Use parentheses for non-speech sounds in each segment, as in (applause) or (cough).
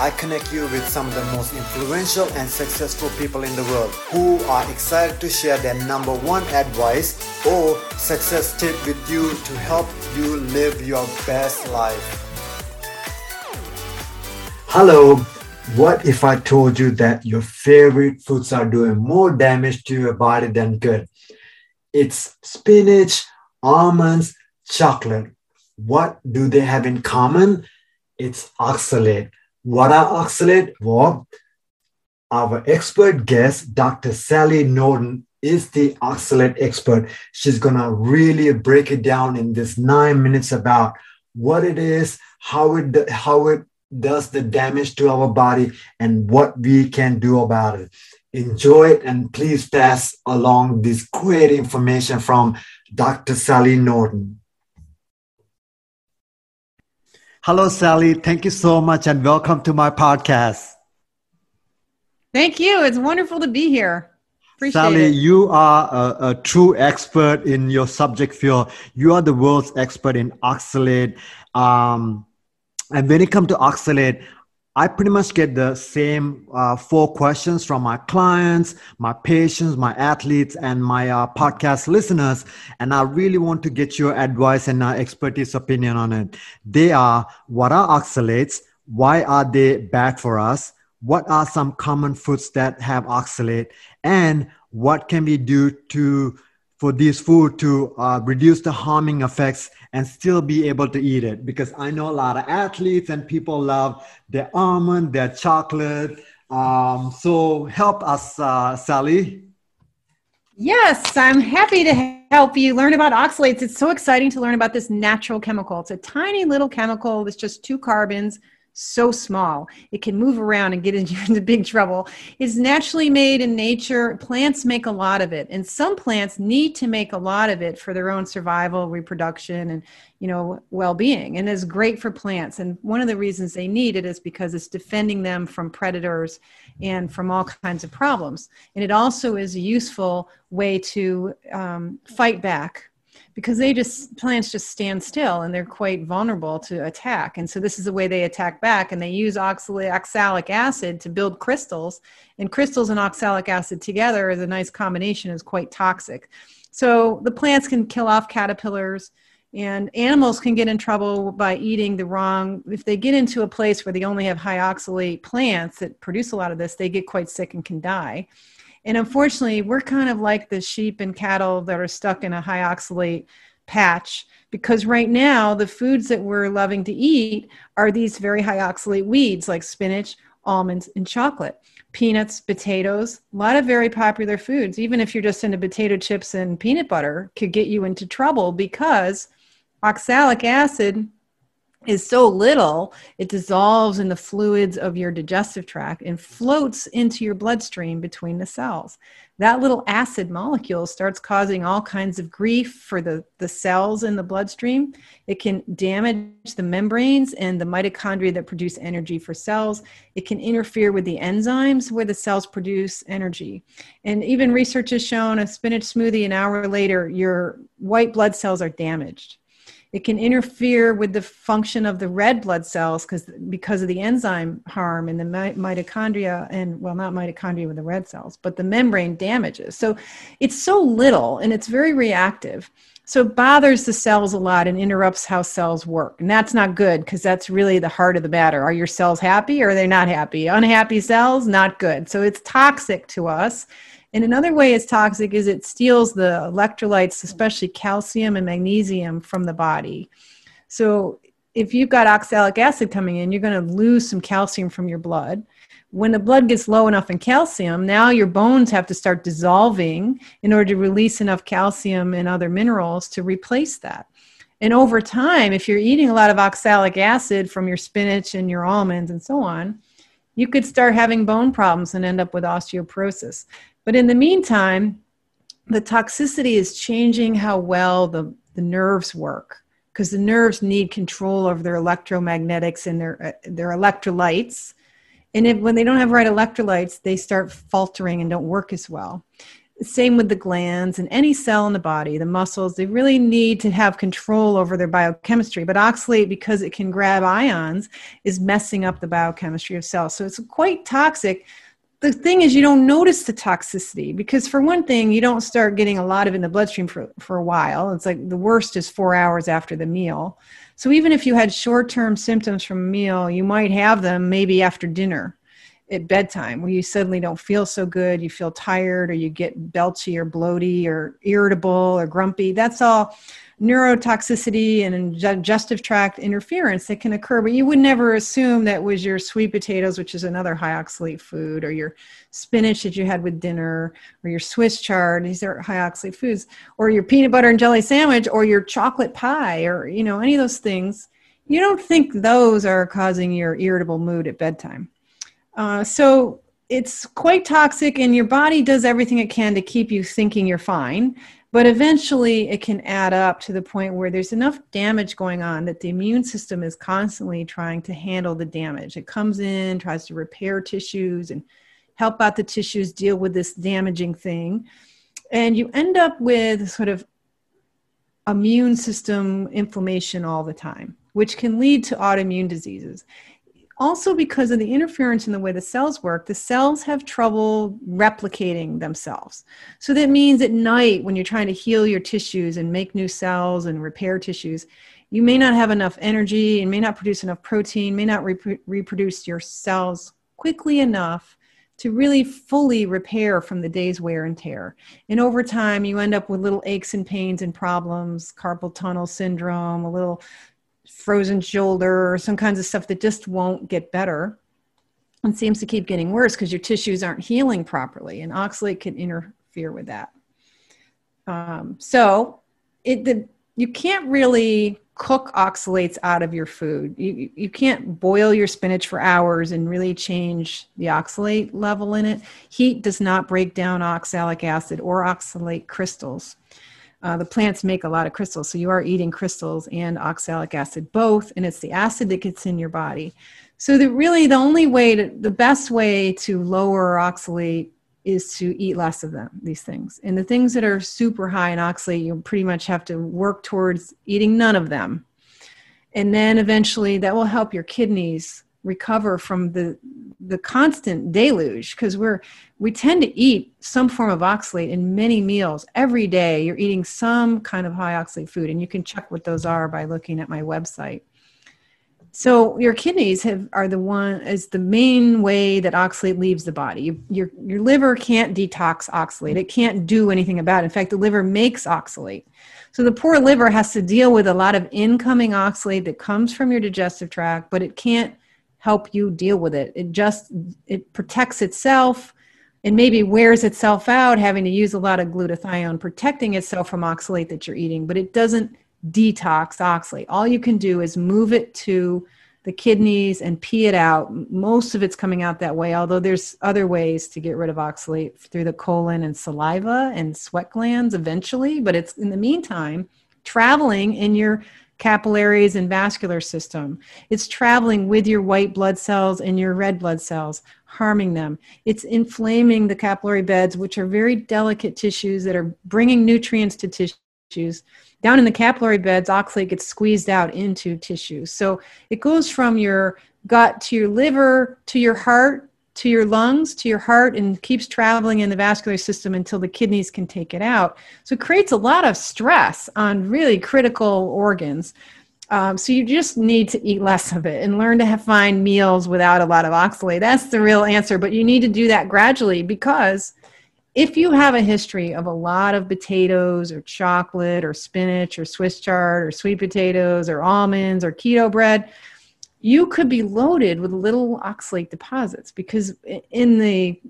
I connect you with some of the most influential and successful people in the world who are excited to share their number one advice or success tip with you to help you live your best life. Hello, what if I told you that your favorite foods are doing more damage to your body than good? It's spinach, almonds, chocolate. What do they have in common? It's oxalate. What are oxalate? Well, our expert guest, Dr. Sally Norton, is the oxalate expert. She's going to really break it down in this nine minutes about what it is, how it, how it does the damage to our body, and what we can do about it. Enjoy it and please pass along this great information from Dr. Sally Norton. Hello, Sally. Thank you so much and welcome to my podcast. Thank you. It's wonderful to be here. Appreciate Sally, it. you are a, a, true expert in your subject field. You are the world's expert in oxalate. Um, and when it comes to oxalate, I pretty much get the same uh, four questions from my clients, my patients, my athletes, and my uh, podcast listeners. And I really want to get your advice and uh, expertise opinion on it. They are what are oxalates? Why are they bad for us? What are some common foods that have oxalate? And what can we do to for this food to uh, reduce the harming effects and still be able to eat it. Because i know a lot of athletes and people love their almond their chocolate. Um, so help us uh, sally. Yes i'm happy to help you learn about oxalates. It's so exciting to learn about this natural chemical. It's a tiny little chemical with just two carbons so small it can move around and get (laughs) into big trouble is naturally made in nature. Plants make a lot of it and some plants need to make a lot of it for their own survival reproduction and you know well-being and is great for plants. And one of the reasons they need it is because it's defending them from predators and from all kinds of problems. And it also is a useful way to um, fight back because they just plants just stand still and they're quite vulnerable to attack. And so this is the way they attack back and they use oxalic acid to build crystals and crystals and oxalic acid together as a nice combination is quite toxic. So the plants can kill off caterpillars and animals can get in trouble by eating the wrong if they get into a place where they only have high oxalate plants that produce a lot of this they get quite sick and can die and unfortunately, we're kind of like the sheep and cattle that are stuck in a high oxalate patch because right now the foods that we're loving to eat are these very high oxalate weeds like spinach, almonds, and chocolate. Peanuts, potatoes, a lot of very popular foods, even if you're just into potato chips and peanut butter, could get you into trouble because oxalic acid is so little, it dissolves in the fluids of your digestive tract and floats into your bloodstream between the cells. That little acid molecule starts causing all kinds of grief for the, the cells in the bloodstream. It can damage the membranes and the mitochondria that produce energy for cells. It can interfere with the enzymes where the cells produce energy. And even research has shown a spinach smoothie an hour later, your white blood cells are damaged it can interfere with the function of the red blood cells because because of the enzyme harm in the mitochondria and well not mitochondria with the red cells but the membrane damages. So it's so little and it's very reactive. So it bothers the cells a lot and interrupts how cells work. And that's not good because that's really the heart of the matter. Are your cells happy or are they not happy? Unhappy cells? Not good. So it's toxic to us and another way it's toxic is it steals the electrolytes, especially calcium and magnesium, from the body. So if you've got oxalic acid coming in, you're going to lose some calcium from your blood. When the blood gets low enough in calcium, now your bones have to start dissolving in order to release enough calcium and other minerals to replace that. And over time, if you're eating a lot of oxalic acid from your spinach and your almonds and so on, you could start having bone problems and end up with osteoporosis. But in the meantime, the toxicity is changing how well the, the nerves work because the nerves need control over their electromagnetics and their uh, their electrolytes. And if, when they don't have right electrolytes they start faltering and don't work as well. Same with the glands and any cell in the body the muscles they really need to have control over their biochemistry. But oxalate because it can grab ions is messing up the biochemistry of cells. So it's quite toxic the thing is you don't notice the toxicity because for one thing you don't start getting a lot of in the bloodstream for, for a while it's like the worst is four hours after the meal so even if you had short-term symptoms from a meal you might have them maybe after dinner at bedtime where you suddenly don't feel so good, you feel tired, or you get belchy or bloaty or irritable or grumpy. That's all neurotoxicity and digestive tract interference that can occur, but you would never assume that was your sweet potatoes, which is another high oxalate food, or your spinach that you had with dinner, or your Swiss chard. These are high oxalate foods, or your peanut butter and jelly sandwich, or your chocolate pie, or you know any of those things. You don't think those are causing your irritable mood at bedtime. Uh, so it's quite toxic, and your body does everything it can to keep you thinking you're fine. But eventually, it can add up to the point where there's enough damage going on that the immune system is constantly trying to handle the damage. It comes in, tries to repair tissues and help out the tissues deal with this damaging thing. And you end up with sort of immune system inflammation all the time, which can lead to autoimmune diseases also because of the interference in the way the cells work the cells have trouble replicating themselves so that means at night when you're trying to heal your tissues and make new cells and repair tissues you may not have enough energy and may not produce enough protein may not rep- reproduce your cells quickly enough to really fully repair from the day's wear and tear. And over time, you end up with little aches and pains and problems, carpal tunnel syndrome, a little frozen shoulder or some kinds of stuff that just won't get better. And seems to keep getting worse because your tissues aren't healing properly and oxalate can interfere with that. Um, so it the, you can't really cook oxalates out of your food. You, you can't boil your spinach for hours and really change the oxalate level in it. Heat does not break down oxalic acid or oxalate crystals uh, the plants make a lot of crystals. So you are eating crystals and oxalic acid both, and it's the acid that gets in your body. So that really the only way to, the best way to lower oxalate is to eat less of them, these things. And the things that are super high in oxalate, you pretty much have to work towards eating none of them. And then eventually that will help your kidneys recover from the the constant deluge because we're we tend to eat some form of oxalate in many meals every day. You're eating some kind of high oxalate food and you can check what those are by looking at my website. So your kidneys have are the one is the main way that oxalate leaves the body. You, your your liver can't detox oxalate. It can't do anything about it. In fact the liver makes oxalate. So the poor liver has to deal with a lot of incoming oxalate that comes from your digestive tract but it can't help you deal with it. It just it protects itself and maybe wears itself out having to use a lot of glutathione protecting itself from oxalate that you're eating but it doesn't detox oxalate. All you can do is move it to the kidneys and pee it out. Most of it's coming out that way although there's other ways to get rid of oxalate through the colon and saliva and sweat glands eventually but it's in the meantime traveling in your capillaries and vascular system. It's traveling with your white blood cells and your red blood cells, harming them. It's inflaming the capillary beds, which are very delicate tissues that are bringing nutrients to tissues. Down in the capillary beds, oxalate gets squeezed out into tissues. So it goes from your gut to your liver to your heart to your lungs, to your heart, and keeps traveling in the vascular system until the kidneys can take it out. So it creates a lot of stress on really critical organs. Um, so you just need to eat less of it and learn to have, find meals without a lot of oxalate. That's the real answer. But you need to do that gradually because if you have a history of a lot of potatoes or chocolate or spinach or Swiss chard or sweet potatoes or almonds or keto bread, you could be loaded with little oxalate deposits because in the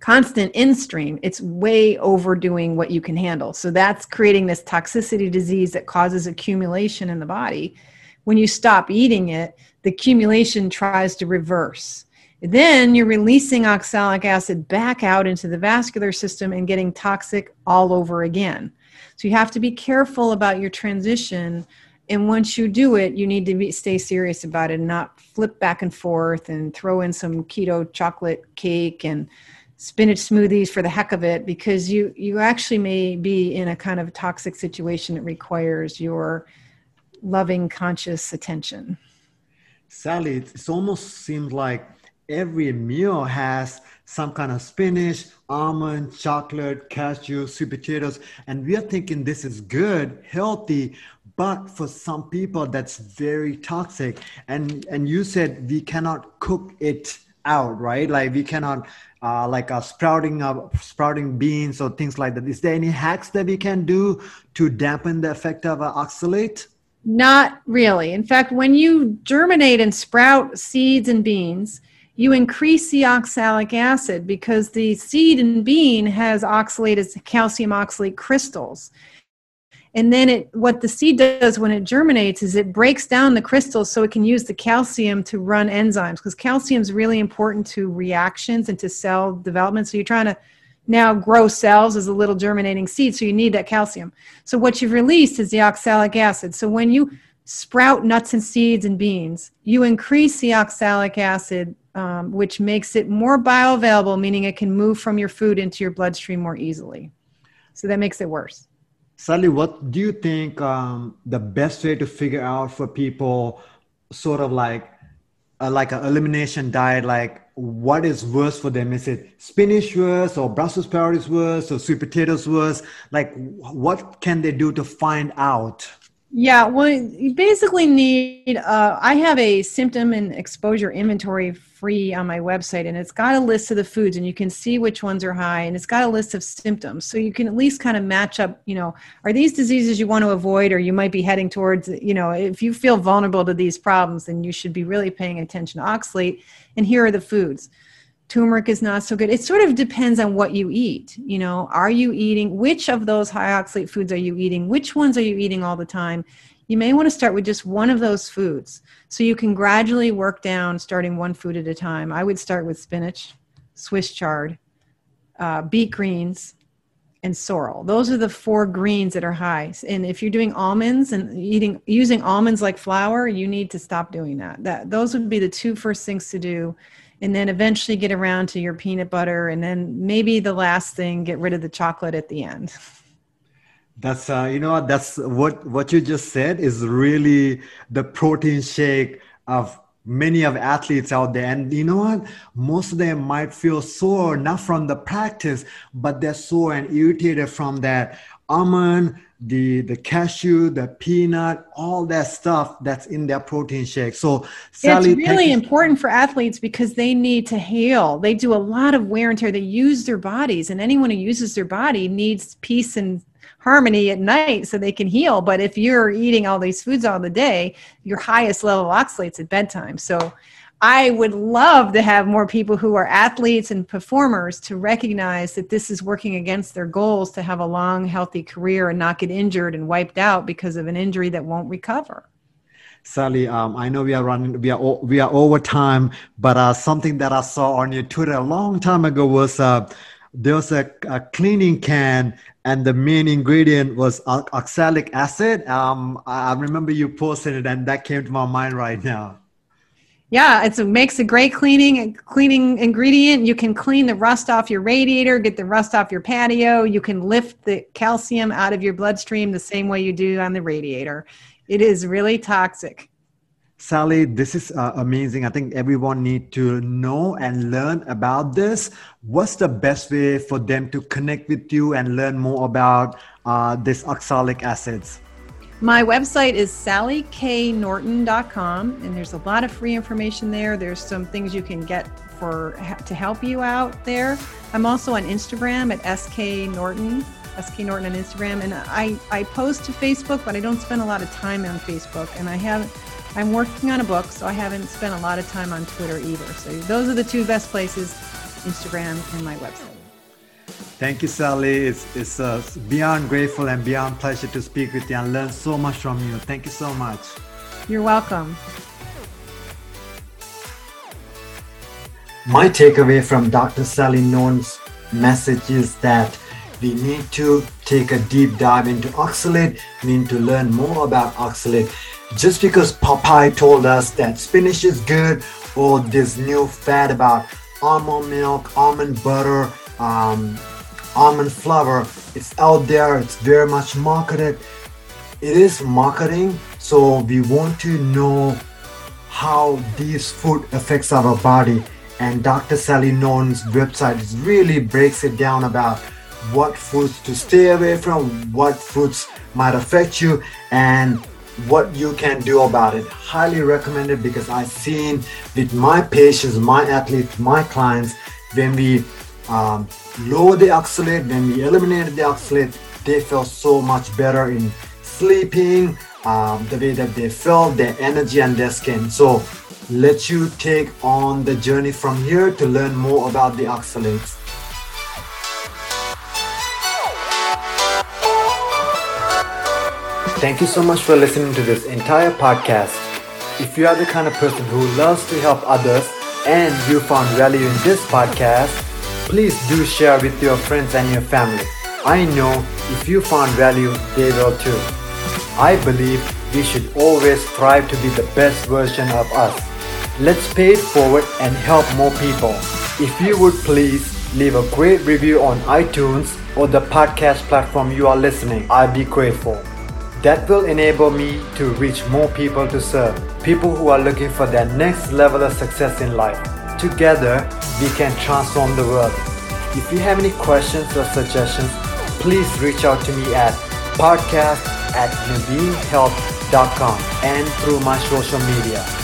constant in stream, it's way overdoing what you can handle. So that's creating this toxicity disease that causes accumulation in the body. When you stop eating it, the accumulation tries to reverse. Then you're releasing oxalic acid back out into the vascular system and getting toxic all over again. So you have to be careful about your transition. And once you do it, you need to be, stay serious about it and not flip back and forth and throw in some keto chocolate cake and spinach smoothies for the heck of it because you you actually may be in a kind of toxic situation that requires your loving conscious attention. Sally it almost seems like every meal has some kind of spinach almond chocolate cashew sweet potatoes and we are thinking this is good healthy but for some people that's very toxic and and you said we cannot cook it out right like we cannot uh, like uh, sprouting uh, sprouting beans or things like that. Is there any hacks that we can do to dampen the effect of uh, oxalate? Not really. In fact, when you germinate and sprout seeds and beans, you increase the oxalic acid because the seed and bean has oxalate as calcium oxalate crystals and then it what the seed does when it germinates is it breaks down the crystals so it can use the calcium to run enzymes because calcium is really important to reactions and to cell development. So you're trying to now grow cells as a little germinating seed so you need that calcium. So what you've released is the oxalic acid. So when you sprout nuts and seeds and beans you increase the oxalic acid um, which makes it more bioavailable meaning it can move from your food into your bloodstream more easily. So that makes it worse Sally, what do you think um, the best way to figure out for people, sort of like uh, like an elimination diet, like what is worse for them? Is it spinach worse, or Brussels sprouts worse, or sweet potatoes worse? Like, what can they do to find out? Yeah, well, you basically need. Uh, I have a symptom and exposure inventory free on my website, and it's got a list of the foods, and you can see which ones are high, and it's got a list of symptoms, so you can at least kind of match up. You know, are these diseases you want to avoid, or you might be heading towards? You know, if you feel vulnerable to these problems, then you should be really paying attention to oxalate. And here are the foods turmeric is not so good. It sort of depends on what you eat you know. Are you eating which of those high oxalate foods are you eating? Which ones are you eating all the time? You may want to start with just one of those foods so you can gradually work down starting one food at a time. I would start with spinach swiss chard uh, beet greens and sorrel. Those are the four greens that are high. And if you're doing almonds and eating using almonds like flour you need to stop doing that. That those would be the two first things to do and then eventually get around to your peanut butter and then maybe the last thing get rid of the chocolate at the end. That's uh, you know that's what what you just said is really the protein shake of many of athletes out there. And you know what? Most of them might feel sore not from the practice but they're sore and irritated from that almond the the cashew, the peanut, all that stuff that's in their protein shake. So Sally, it's really important for athletes because they need to heal. They do a lot of wear and tear. They use their bodies, and anyone who uses their body needs peace and harmony at night so they can heal. But if you're eating all these foods all the day, your highest level of oxalates at bedtime. So I would love to have more people who are athletes and performers to recognize that this is working against their goals to have a long, healthy career and not get injured and wiped out because of an injury that won't recover. Sally, um, I know we are running, we are we are over time, but uh, something that I saw on your Twitter a long time ago was uh, there was a, a, cleaning can, and the main ingredient was oxalic acid. Um, I remember you posted it, and that came to my mind right now. Yeah, it makes a great cleaning cleaning ingredient. You can clean the rust off your radiator, get the rust off your patio. You can lift the calcium out of your bloodstream the same way you do on the radiator. It is really toxic. Sally, this is uh, amazing. I think everyone need to know and learn about this. What's the best way for them to connect with you and learn more about uh, this oxalic acids? My website is sallyknorton.com, and there's a lot of free information there. There's some things you can get for to help you out there. I'm also on Instagram at sk norton, sk norton on Instagram, and I I post to Facebook, but I don't spend a lot of time on Facebook, and I have. I'm working on a book, so I haven't spent a lot of time on Twitter either. So those are the two best places, Instagram and my website. Thank you, Sally. It's, it's uh, beyond grateful and beyond pleasure to speak with you and learn so much from you. Thank you so much. You're welcome. My takeaway from Dr. Sally Norton's message is that we need to take a deep dive into oxalate. We need to learn more about oxalate. Just because Popeye told us that spinach is good, or this new fad about almond milk, almond butter, um, almond flour, it's out there. It's very much marketed. It is marketing, so we want to know how these food affects our body and Dr. Sally Norton's website really breaks it down about what foods to stay away from, what foods might affect you, and what you can do about it. Highly recommended because I've seen with my patients, my athletes, my clients, when we um, lower the oxalate, when we eliminated the oxalate, they felt so much better in sleeping, um, the way that they felt, their energy, and their skin. So let you take on the journey from here to learn more about the oxalates. Thank you so much for listening to this entire podcast. If you are the kind of person who loves to help others and you found value in this podcast, please do share with your friends and your family. I know if you found value, they will too. I believe we should always strive to be the best version of us. Let's pay it forward and help more people. If you would please leave a great review on iTunes or the podcast platform you are listening, I'd be grateful. That will enable me to reach more people to serve, people who are looking for their next level of success in life. Together, we can transform the world. If you have any questions or suggestions, please reach out to me at podcast at and through my social media.